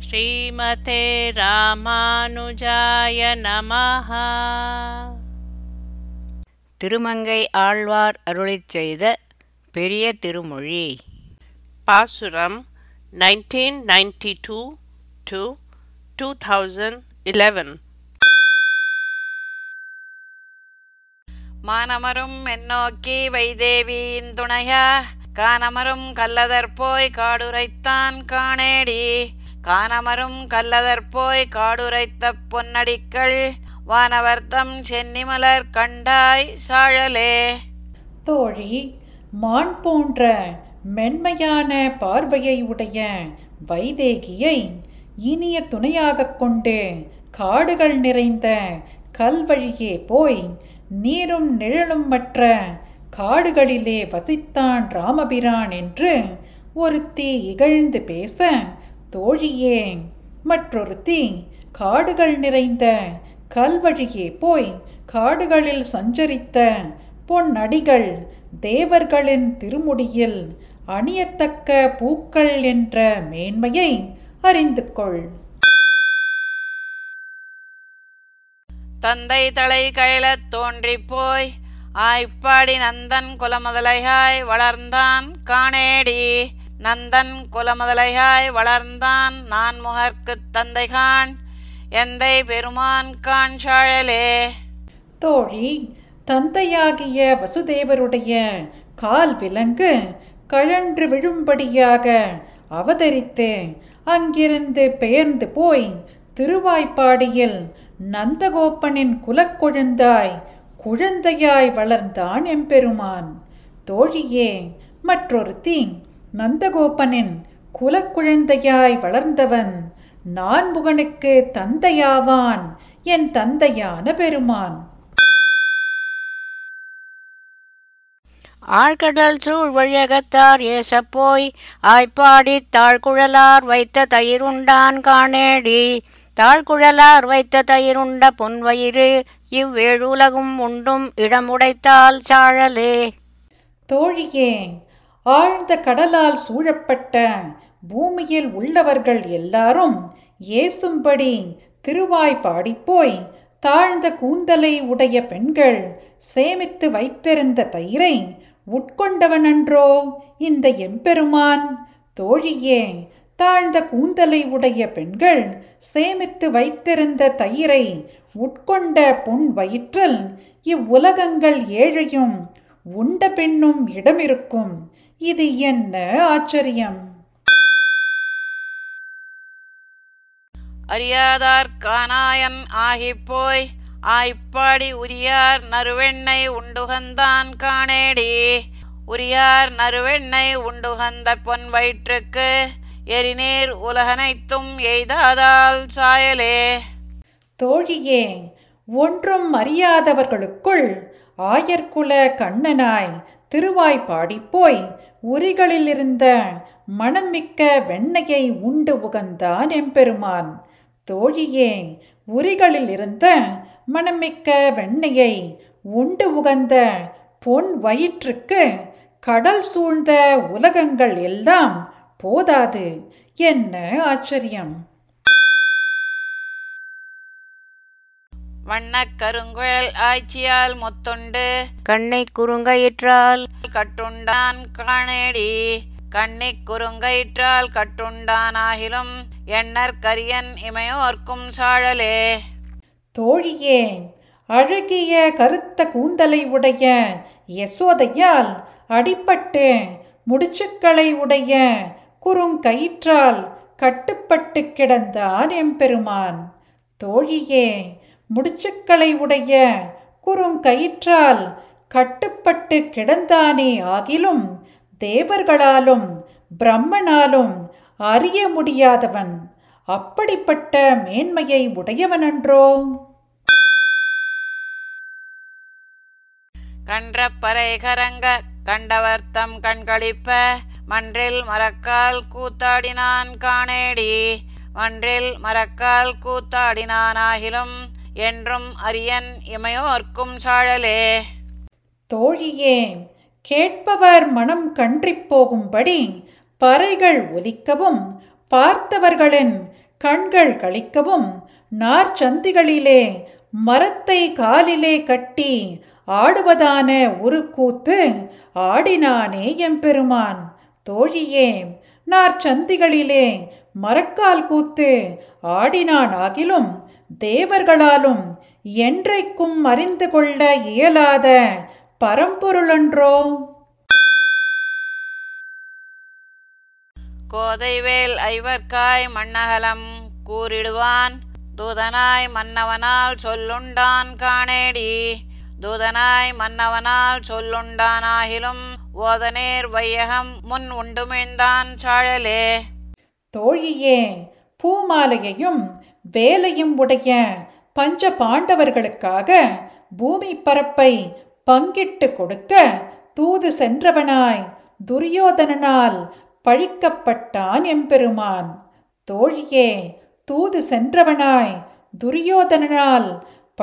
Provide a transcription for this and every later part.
ஸ்ரீமதே ராமானுஜாய நமஹ. திருமங்கை ஆழ்வார் அருளிச் செய்த பெரிய திருமொழி. பாசுரம் 1992 to 2011 மானமரும் எண்ணோக்கி வைதேவியின் துணையா கானமரும் கல்லதற்போய் காடுரைத்தான் காணேடி. கானமரும் கல்லதற்போய் காடுரைத்த பொன்னடிக்கள் வானவர்த்தம் சென்னிமலர் கண்டாய் சாழலே. தோழி மான் போன்ற மென்மையான பார்வையை உடைய வைதேகியை இனிய துணையாகக் கொண்டு காடுகள் நிறைந்த கல்வழியே போய் நீரும் நிழலும் மற்ற காடுகளிலே வசித்தான் ராமபிரான் என்று ஒருத்தி இகழ்ந்து பேச தோழியே மற்றொருத்தி காடுகள் நிறைந்த கல்வழியே போய் காடுகளில் சஞ்சரித்த பொன்னடிகள் தேவர்களின் திருமுடியில் அணியத்தக்க பூக்கள் என்ற மேன்மையை அறிந்து கொள் தந்தை தலை கழலத் தோன்றிப் போய் ஆய்ப்பாடி நந்தன் குலமுதலையாய் வளர்ந்தான் காணேடி. நந்தன் குலமுதலையாய் வளர்ந்தான் நான் முகர்க்குத் தந்தைகான் எந்தை பெருமான் காஞ்சாழலே தோழி தந்தையாகிய வசுதேவருடைய கால் விலங்கு கழன்று விழும்படியாக அவதரித்து அங்கிருந்து பெயர்ந்து போய் திருவாய்ப்பாடியில் நந்தகோப்பனின் குலக்கொழுந்தாய் குழந்தையாய் வளர்ந்தான் எம்பெருமான். தோழியே மற்றொரு தீங் நந்தகோபனின் குலக்குழந்தையாய் வளர்ந்தவன் நான்முகனுக்கு தந்தையாவான் என் தந்தையான பெருமான். ஆழ்கடல் சூழ் வழியகத்தார் ஏசப்போய் ஆய்ப்பாடித் தாழ்குழலார் வைத்த தயிருண்டான் காணேடி. தாழ்குழலார் வைத்த தயிருண்ட பொன்வயிறு இவ்வேழுலகும் உண்டும் இடமுடைத்தால் சாழலே. தோழியே ஆழ்ந்த கடலால் சூழப்பட்ட பூமியில் உள்ளவர்கள் எல்லாரும் ஏசும்படி திருவாய் பாடிப்போய் தாழ்ந்த கூந்தலை உடைய பெண்கள் சேமித்து வைத்திருந்த தயிரை உட்கொண்டவனன்றோ? இந்த எம்பெருமான் தோழியே தாழ்ந்த கூந்தலை உடைய பெண்கள் சேமித்து வைத்திருந்த தயிரை உட்கொண்ட பொன் வயிற்றில் இவ்வுலகங்கள் ஏழையும் உண்ட பெண்ணும் இடமிருக்கும். இது என்ன ஆச்சரியம்? அறியாதார் கானாயன் ஆகிப்போய் ஆய்ப்பாடி உரியார் நறுவெண்ணை உண்டுகந்தான் காணேடி. உரியார் நறுவெண்ணை உண்டுகந்த பொன் வயிற்றுக்கு எரிநீர் உலகனைத்தும் எய்தாதால் சாயலே. தோழியே ஒன்றும் அறியாதவர்களுக்குள் ஆயர்குல கண்ணனாய் திருவாய் போய் உரிகளிலிருந்த மணமிக்க வெண்ணையை உண்டு உகந்தான் எம்பெருமான். தோழியே உரிகளில் இருந்த மணமிக்க வெண்ணையை உண்டு உகந்த பொன் வயிற்றுக்கு கடல் சூழ்ந்த உலகங்கள் எல்லாம் போதாது. என்ன ஆச்சரியம்! வண்ணக் கருங்குழல் ஆய்ச்சியால் முத்துண்டு. கண்ணை குறுங்கயிற்றால் கட்டுண்டான் காணேடி. கண்ணிக் குறுங்கயிற்றால் கட்டுண்டானாகிலும் எண்ணற் கரியன் இமையோர்க்கும் சாழலே. தோழியே அழகிய கருத்த கூந்தலை உடைய யசோதையால் அடிபட்டு முடிச்சுக்களை உடைய குறுங்கயிற்றால் கட்டுப்பட்டு கிடந்தான் எம்பெருமான். தோழியே முடிச்சுக்களை உடைய குறுங்கயிற்றால் கட்டுப்பட்டு கிடந்தானே ஆகிலும் தேவர்களாலும் பிரம்மனாலும் அறிய முடியாதவன். அப்படிப்பட்ட மேன்மையை உடையவனன்றோ கன்ற பறை கரங்க கண்டவர்த்தம் கண்களிப்ப மன்றில் மரக்கால் கூத்தாடினான் காணேடி. மன்றில் மரக்கால் கூத்தாடினானாகிலும் என்றும் அரியன் இமையோர்க்கும் சாழலே. தோழியே கேட்பவர் மனம் கன்றிப் போகும்படி பறைகள் ஒலிக்கவும் பார்த்தவர்களின் கண்கள் கழிக்கவும் நார்ச்சந்திகளிலே மரத்தை காலிலே கட்டி ஆடுவதான ஒரு கூத்து ஆடினானே எம்பெருமான். தோழியே நார்ச்சந்திகளிலே மரக்கால் கூத்து ஆடினான் ஆகிலும் தேவர்களாலும் என்றைக்கும் அறிந்து கொள்ள இயலாத பரம்பொருளன்றோ? கோதைவேல் ஐவர்க்காய் மண்ணகலம் கூறிடுவான் தூதனாய் மன்னவனால் சொல்லுண்டான் காணேடி தூதனாய் மன்னவனால் சொல்லுண்டானாகிலும் ஓதனேர் வையகம் முன் உண்டுமிழ்ந்தான் சாழலே. தோழியே பூமாலையையும் வேலையும் உடைய பஞ்ச பாண்டவர்களுக்காக பூமி பரப்பை பங்கிட்டு கொடுக்க தூது சென்றவனாய் துரியோதனனால் பழிக்கப்பட்டான் எம்பெருமான். தோழியே தூது சென்றவனாய் துரியோதனனால்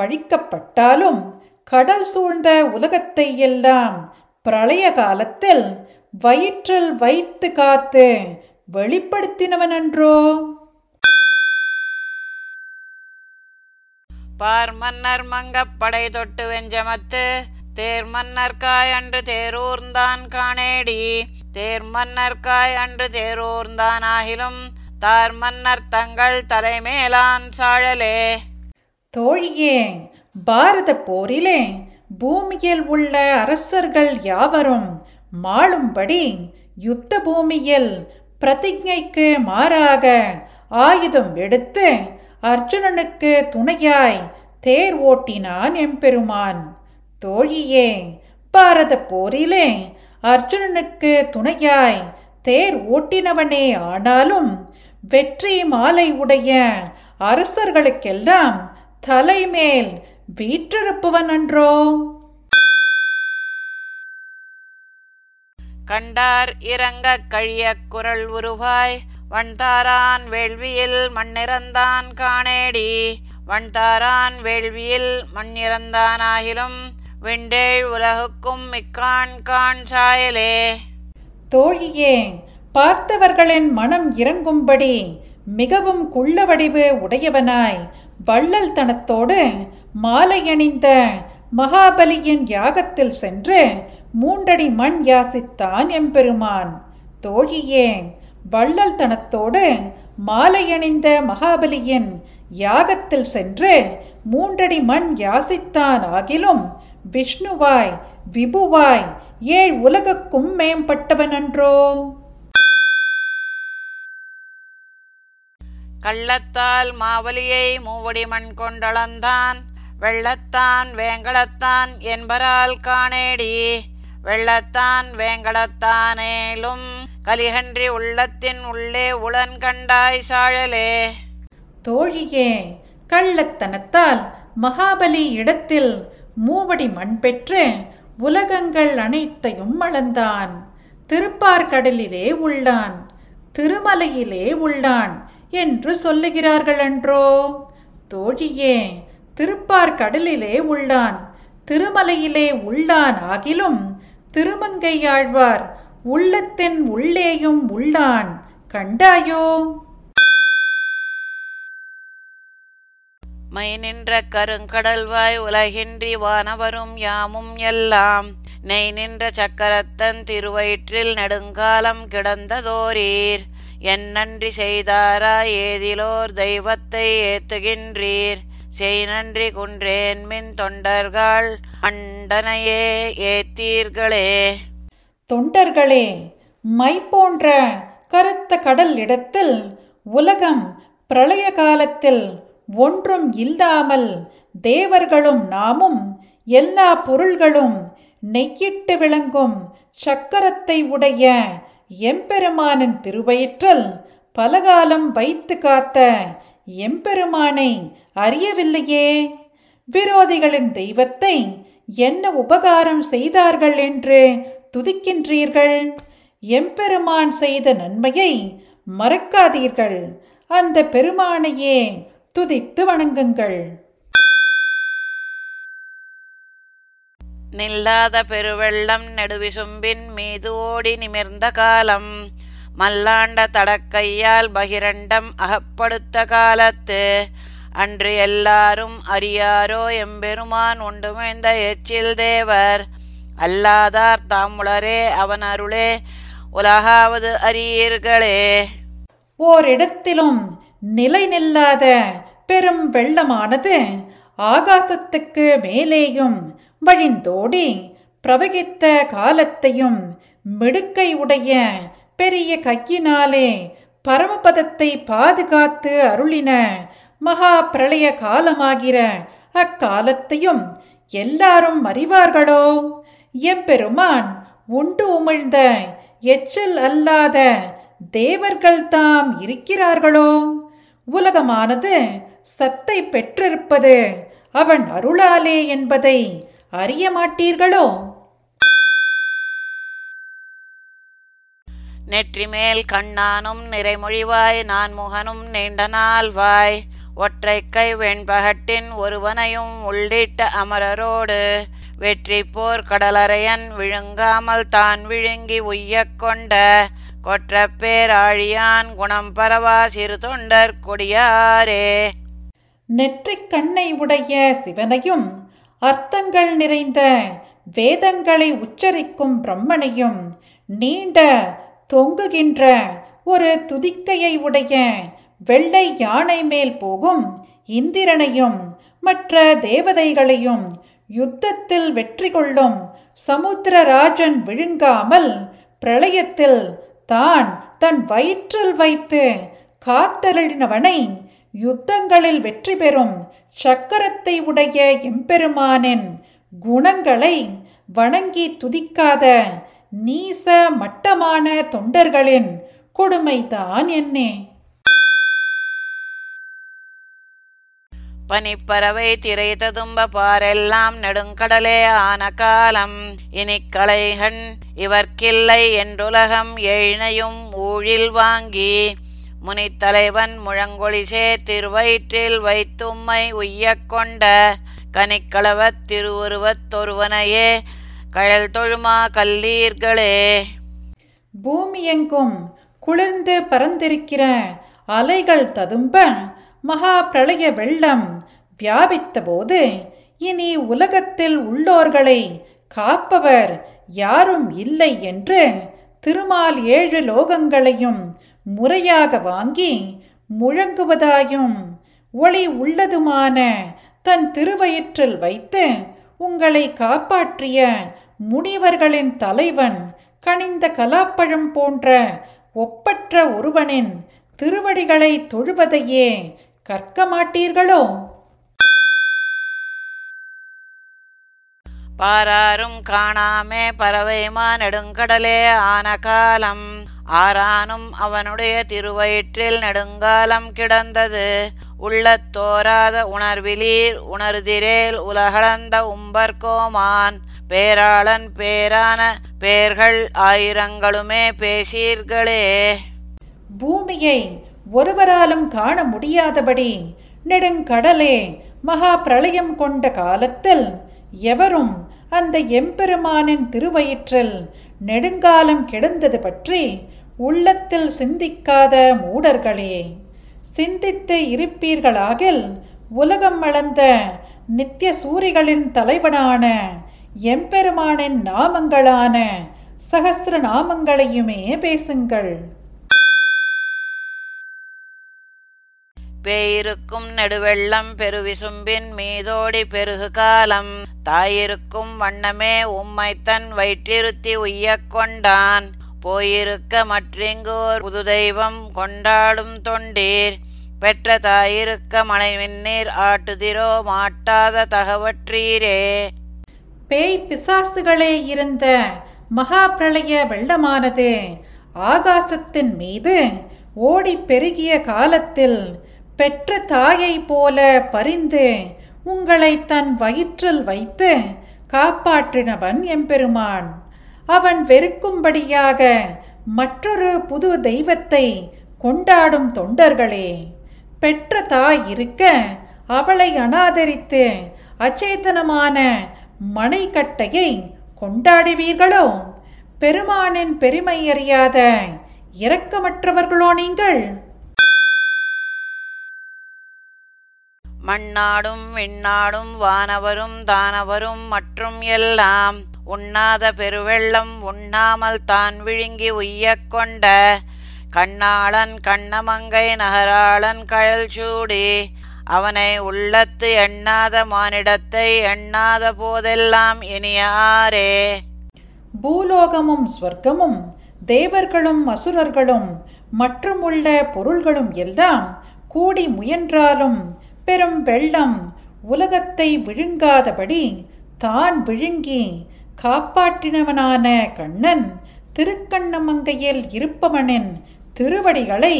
பழிக்கப்பட்டாலும் கடல் சூழ்ந்த உலகத்தை எல்லாம் பிரளய காலத்தில் வயிற்றில் வைத்து காத்து வெளிப்படுத்தினவனன்றோ? பார் மன்னர் மங்கப் படை தொட்டு வெஞ்சமத்து தேர் மன்னர்காய் அன்று தேரூர்ந்தான் காணேடி தேர் மன்னர்காய் அன்று தேரூர்ந்தான் ஆகிலும் தார் மன்னர் தங்கள் தலைமேலான் சாழலே. தோழியே பாரத போரிலே பூமியில் உள்ள அரசர்கள் யாவரும் மாளும்படி யுத்த பூமியில் பிரதிஜைக்கு மாறாக ஆயுதம் எடுத்து அர்ஜுனனுக்கு துணையாய் தேர் ஓட்டினான் எம்பெருமான். தோழியே பாரத போரிலே அர்ஜுனனுக்கு துணையாய் தேர் ஓட்டினவனே ஆனாலும் வெற்றி மாலை உடைய அரசர்களுக்கெல்லாம் தலைமேல் வீற்றிருப்பவன் அன்றோ? கண்டார் இறங்க கழிய குரல் உருவாய். வண்தாரான் வேள்வியில் மண்ணிறந்தான் காணேடி. வண்தாரான் வேள்வியில் மண்ணிறந்தானாகிலும் விண்டேழ் உலகுக்கும் மிக்கான் கான் சாயலே. தோழியே பார்த்தவர்களின் மனம் இறங்கும்படி மிகவும் குள்ள வடிவு உடையவனாய் வள்ளல் தனத்தோடு மாலையணிந்த மகாபலியின் யாகத்தில் சென்று மூன்றடி மண் யாசித்தான் எம்பெருமான். தோழியே வள்ளல் தனத்தோடு மாலையணிந்த மகாபலியின் யாகத்தில் சென்று மூன்றடி மண் யாசித்தான் ஆகிலும் விஷ்ணுவாய் விபுவாய் ஏழ் உலகுக்கும் மேம்பட்டவனன்றோ? கள்ளத்தால் மாவலியை மூவடி மண் கொண்டளந்தான். வெள்ளத்தான் வேங்கடத்தான் என்பரால் காணேடி. வெள்ளத்தான் வேங்கடத்தானேலும் கலிகன்றி உள்ளத்தின் உள்ளே உளன் கண்டாய் சாழலே. தோழியே கள்ளத்தனத்தால் மகாபலி இடத்தில் மூவடி மண் பெற்று உலகங்கள் அனைத்தையும் அளந்தான் திருப்பார்கடலிலே உள்ளான் திருமலையிலே உள்ளான் என்று சொல்லுகிறார்கள் அன்றோ? தோழியே திருப்பார்கடலிலே உள்ளான் திருமலையிலே உள்ளான் ஆகிலும் திருமங்கையாழ்வார் உள்ளத்தின் உள்ளேயும் உள்ளான். கண்டாயோ? மை நின்ற கருங்கடல்வாய் உலகின்றி வானவரும் யாமும் எல்லாம். நெய் நின்ற சக்கரத்தன் திருவயிற்றில் நெடுங்காலம் கிடந்ததோரீர். என் நன்றி செய்தாரா ஏதிலோர் தெய்வத்தை ஏத்துகின்றீர். செய் நன்றி குன்றேன் மின் தொண்டர்கள் அண்டனையே ஏத்தீர்களே. தொண்டர்களே மை போன்ற கருத்த கடல் இடத்தில் உலகம் பிரளய காலத்தில் ஒன்றும் இல்லாமல் தேவர்களும் நாமும் எல்லா பொருள்களும் நெய்யிட்டு விளங்கும் சக்கரத்தை உடைய எம்பெருமானின் திருவயிற்றில் பலகாலம் வைத்து காத்த எம்பெருமானை அறியவில்லையே? விரோதிகளின் தெய்வத்தை என்ன உபகாரம் செய்தார்கள் என்று துதிக்கின்றீர்கள். எம்பெருமான் செய்த நன்மையை மறக்காதீர்கள். அந்த பெருமானையே துதித்து வணங்குங்கள். நில்லாத பெருவெள்ளம் நெடுவிசும்பின் மீது ஓடி நிமிர்ந்த காலம் மல்லாண்ட தடக்கையால் பகிரண்டம் அகப்படுத்த காலத்து. அன்று எல்லாரும் அறியாரோ எம்பெருமான் உண்டுமிழ்ந்த எச்சில் தேவர் அல்லாதார் தாமுளரே அவன் அருளே உலகாவது அறியீர்களே ஓரிடத்திலும் நிலை நில்லாத பெரும் வெள்ளமானது ஆகாசத்துக்கு மேலேயும் வழிந்தோடி பிரவகித்த காலத்தையும் மிடுக்கை உடைய பெரிய கையினாலே பரமபதத்தை பாதுகாத்து அருளின மகா பிரளய காலமாகிற அக்காலத்தையும் எல்லாரும் அறிவார்களோ? எம்பெருமான் உண்டு உமிழ்ந்த எச்சல் அல்லாத தேவர்கள் தாம் இருக்கிறார்களோ? உலகமானது சத்தை பெற்றிருப்பது அவன் அருளாலே என்பதை அறிய மாட்டீர்களோ? நெற்றிமேல் கண்ணானும் நிறைமொழிவாய் நான் முகனும் நீண்ட நாள் வாய். ஒற்றை கை வெண்பகட்டின் ஒருவனையும் உள்ளிட்ட அமரரோடு வெற்றி போர் கடலரையன் விழுங்காமல் தான் விழுங்கி உய்யக் கொண்ட கொற்ற பேராழியான் குணம் பரவா சிறு தொண்டர் கொடியாரே. நெற்றிக் கண்ணை உடைய சிவனையும் அர்த்தங்கள் நிறைந்த வேதங்களை உச்சரிக்கும் பிரம்மனையும் நீண்ட தொங்குகின்ற ஒரு துதிக்கையை உடைய வெள்ளை யானை மேல் போகும் இந்திரனையும் மற்ற தேவதைகளையும் யுத்தத்தில் வெற்றி கொள்ளும் சமுத்திரராஜன் விழுங்காமல் பிரளயத்தில் தான் தன் வயிற்றில் வைத்து காத்தருளினவனை யுத்தங்களில் வெற்றி பெறும் சக்கரத்தை உடைய எம்பெருமானின் குணங்களை வணங்கி துதிக்காத நீச மட்டமான தொண்டர்களின் கொடுமைதான் என்னே. பனிப்பறவை திரை ததும்ப பாரெல்லாம் நெடுங்கடலே ஆன காலம் இனி இவர்க்கில்லை என்றுலகம் எழினையும் ஊழில் வாங்கி. முனித்தலைவன் முழங்கொழிசே திருவயிற்றில் வைத்தும்மை உய்யக் கொண்ட கனிக்களவத் திருவுருவத்தொருவனையே கழல் தொழுமா கல்லீர்களே. பூமியெங்கும் குளிர்ந்து பறந்திருக்கிற அலைகள் ததும்ப மகா பிரளய வெள்ளம் வியாபித்தபோது இனி உலகத்தில் உள்ளோர்களை காப்பவர் யாரும் இல்லை என்று திருமால் ஏழு லோகங்களையும் முறையாக வாங்கி முழங்குவதாயும் ஒளி உள்ளதுமான தன் திருவயிற்றில் வைத்து உங்களை காப்பாற்றிய முனிவர்களின் தலைவன் கனிந்த கலாப்பழம் போன்ற ஒப்பற்ற ஒருவனின் திருவடிகளை தொழுவதையே கற்க மாட்டீர்களோ? பாராரும் காணாமே பறவைமா நெடுங்கடலே ஆன காலம் ஆரானும் அவனுடைய திருவயிற்றில் நெடுங்காலம் கிடந்தது. உள்ளத் தோராத உணர்விலீர் உணர்திரேல் உலகளந்த உம்பர்கோமான். பேராளன் பேரான பேர்கள் ஆயிரங்களுமே பேசீர்களே. பூமியை ஒருவராலும் காண முடியாதபடி நெடுங்கடலே மகா பிரளயம் கொண்ட காலத்தில் எவரும் அந்த எம்பெருமானின் திருவயிற்றில் நெடுங்காலம் கிடந்தது பற்றி உள்ளத்தில் சிந்திக்காத மூடர்களே சிந்தித்து இருப்பீர்களாகில் உலகம் அளந்த நித்திய சூரிகளின் தலைவனான எம்பெருமானின் நாமங்களான சகசிர நாமங்களையுமே பேசுங்கள். பேயிருக்கும் நெடுவெள்ளம் பெருவிசும்பின் மீதோடி பெருகு காலம் தாயிருக்கும் வண்ணமே உம்மை தன் வயிற்றிருத்தி உய்யக் கொண்டான். போயிருக்க மற்றிங்கோர் புது தெய்வம் கொண்டாடும் தொண்டீர். பெற்ற தாயிருக்க மனைவிண்ணீர் ஆட்டுதிரோ மாட்டாத தகவற்றீரே. பேய் பிசாசுகளே இருந்த மகா பிரளய வெள்ளமானது ஆகாசத்தின் மீது ஓடிப் பெருகிய காலத்தில் பெற்ற தாயைப் போல பரிந்து உங்களை தன் வயிற்றில் வைத்து காப்பாற்றினவன் எம்பெருமான். அவன் வெறுக்கும்படியாக மற்றொரு புது தெய்வத்தை கொண்டாடும் தொண்டர்களே. பெற்ற தாய் இருக்க அவளை அனாதரித்து அச்சேதனமான மனைக்கட்டையை கொண்டாடுவீர்களோ? பெருமானின் பெருமை அறியாத இரக்கமற்றவர்களோ நீங்கள்? மண்ணாடும் விண்ணாடும் வானவரும் தானவரும் மற்றும் எல்லாம் உண்ணாத பெருவெள்ளம் உண்ணாமல் தான் விழுங்கி உய்யக் கொண்ட கண்ணாளன் கண்ணமங்கை நகராளன் கழல் சூடி அவனை உள்ளத்து எண்ணாத மானிடத்தை எண்ணாத போதெல்லாம் இனியாரே. பூலோகமும் ஸ்வர்க்கமும் தேவர்களும் அசுரர்களும் மற்றும் உள்ள பொருள்களும் எல்லாம் கூடி முயன்றாலும் பெரும் வெள்ளம் உலகத்தை விழுங்காதபடி தான் விழுங்கி காப்பாற்றினவனான கண்ணன் திருக்கண்ணமங்கையில் இருப்பவனின் திருவடிகளை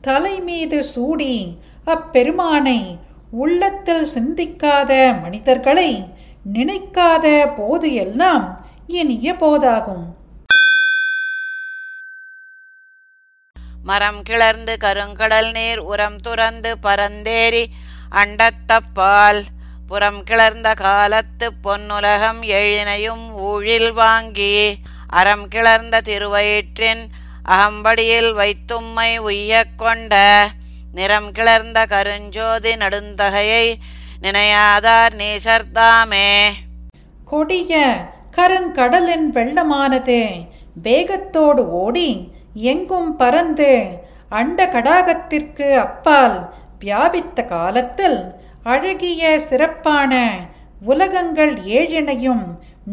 தலைமீது சூடி அப்பெருமானை உள்ளத்தில் சிந்திக்காத மனிதர்களை நினைக்காத போது எல்லாம் இனிய போதாகும். மரம் கிளர்ந்து கருங்கடல் நீர் உரம் துறந்து பரந்தேறி அண்டத்தப்பால். புறம் கிளர்ந்த காலத்து பொன்னுலகம் எழினையும் ஊழில் வாங்கி அறம் கிளர்ந்த திருவயிற்றின் அகம்படியில் வைத்தும்மை உய்யக் கொண்ட நிறம் கிளர்ந்த கருஞ்சோதி நடுந்தகையை நினையாதார் நீசர்தாமே. கொடிய கருங்கடலின் வெள்ளமானது வேகத்தோடு ஓடி எங்கும் பறந்து அண்ட கடாகத்திற்கு அப்பால் வியாபித்த காலத்தில் அழகிய சிறப்பான உலகங்கள் ஏழினையும்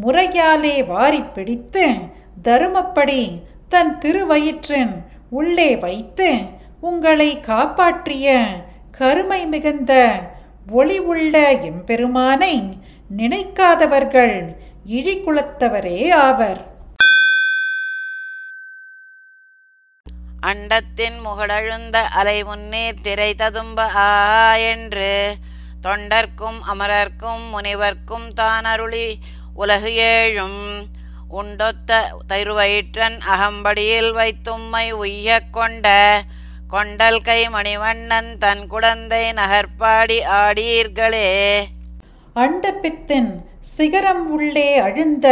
முறையாலே வாரி பிடித்து தருமப்படி தன் திருவயிற்றின் உள்ளே வைத்து உங்களை காப்பாற்றிய கருமை மிகுந்த ஒளி உள்ள எம்பெருமானை நினைக்காதவர்கள் இழிகுலத்தவரே ஆவர். அண்டத்தின் முகடழுந்த அலை முன்னே திரை ததும்ப ஆ என்று தொண்டர்க்கும் அமரர்க்கும் முனிவர்க்கும் தான் அருளி உலகு ஏழும். உண்டொத்த தருவயிற்றன் அகம்படியில் வைத்தும்மை உய்ய கொண்ட கொண்டல் கை மணிவண்ணன் தன் குழந்தை நகர்ப்பாடி ஆடீர்களே. அண்டபித்தின் சிகரம் உள்ளே அழுந்த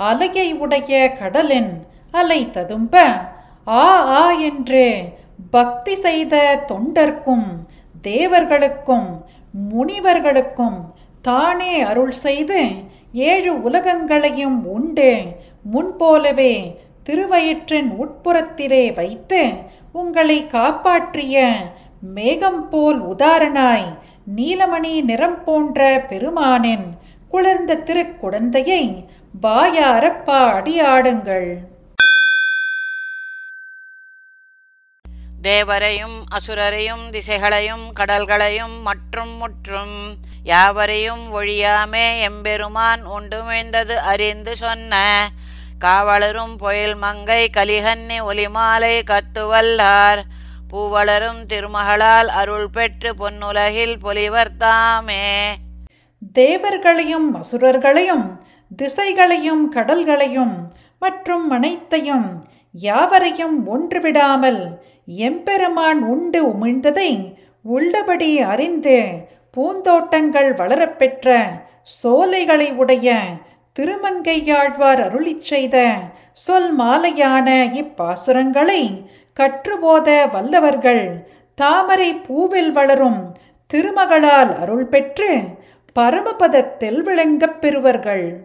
அலையை உடைய கடலின் அலை ததும்ப ஆ ஆ என்று பக்தி செய்த தொண்டர்க்கும் தேவர்களுக்கும் முனிவர்களுக்கும் தானே அருள் செய்து ஏழு உலகங்களையும் உண்டு முன்போலவே திருவயிற்றின் உட்புறத்திலே வைத்து உங்களை காப்பாற்றிய மேகம் போல் உதாரணாய் நீலமணி நிறம் போன்ற பெருமானின் குளிர்ந்த திருக்குடந்தையை வாயார பாடி ஆடுங்கள் தேவரையும் அசுரரையும் திசைகளையும் கடல்களையும் மற்றும் முற்றும் யாவரையும் ஒழியாமே எம்பெருமான் உண்டுமிழ்ந்தது அறிந்து சொன்ன காவலரும் பொயில் மங்கை கலிகன்னி ஒலிமாலை கத்துவல்லார். பூவளரும் திருமகளால் அருள் பெற்று பொன்னுலகில் பொலிவர்த்தாமே தேவர்களையும் அசுரர்களையும் திசைகளையும் கடல்களையும் மற்றும் அனைத்தையும் யாவரையும் ஒன்றுவிடாமல் எம்பெருமான் உண்டு உமிழ்ந்ததை உள்ளபடி அறிந்து பூந்தோட்டங்கள் வளரப்பெற்ற சோலைகளை உடைய திருமங்கையாழ்வார் அருளிச் செய்த சொல் மாலையான இப்பாசுரங்களை கற்றுபோத வல்லவர்கள் தாமரை பூவில் வளரும் திருமகளால் அருள் பெற்று பரமபதத்தில் விளங்கப் பெறுவர்கள்.